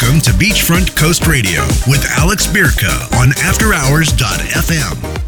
Welcome to Beachfront Coast Radio with Alex Birka on AfterHours.fm.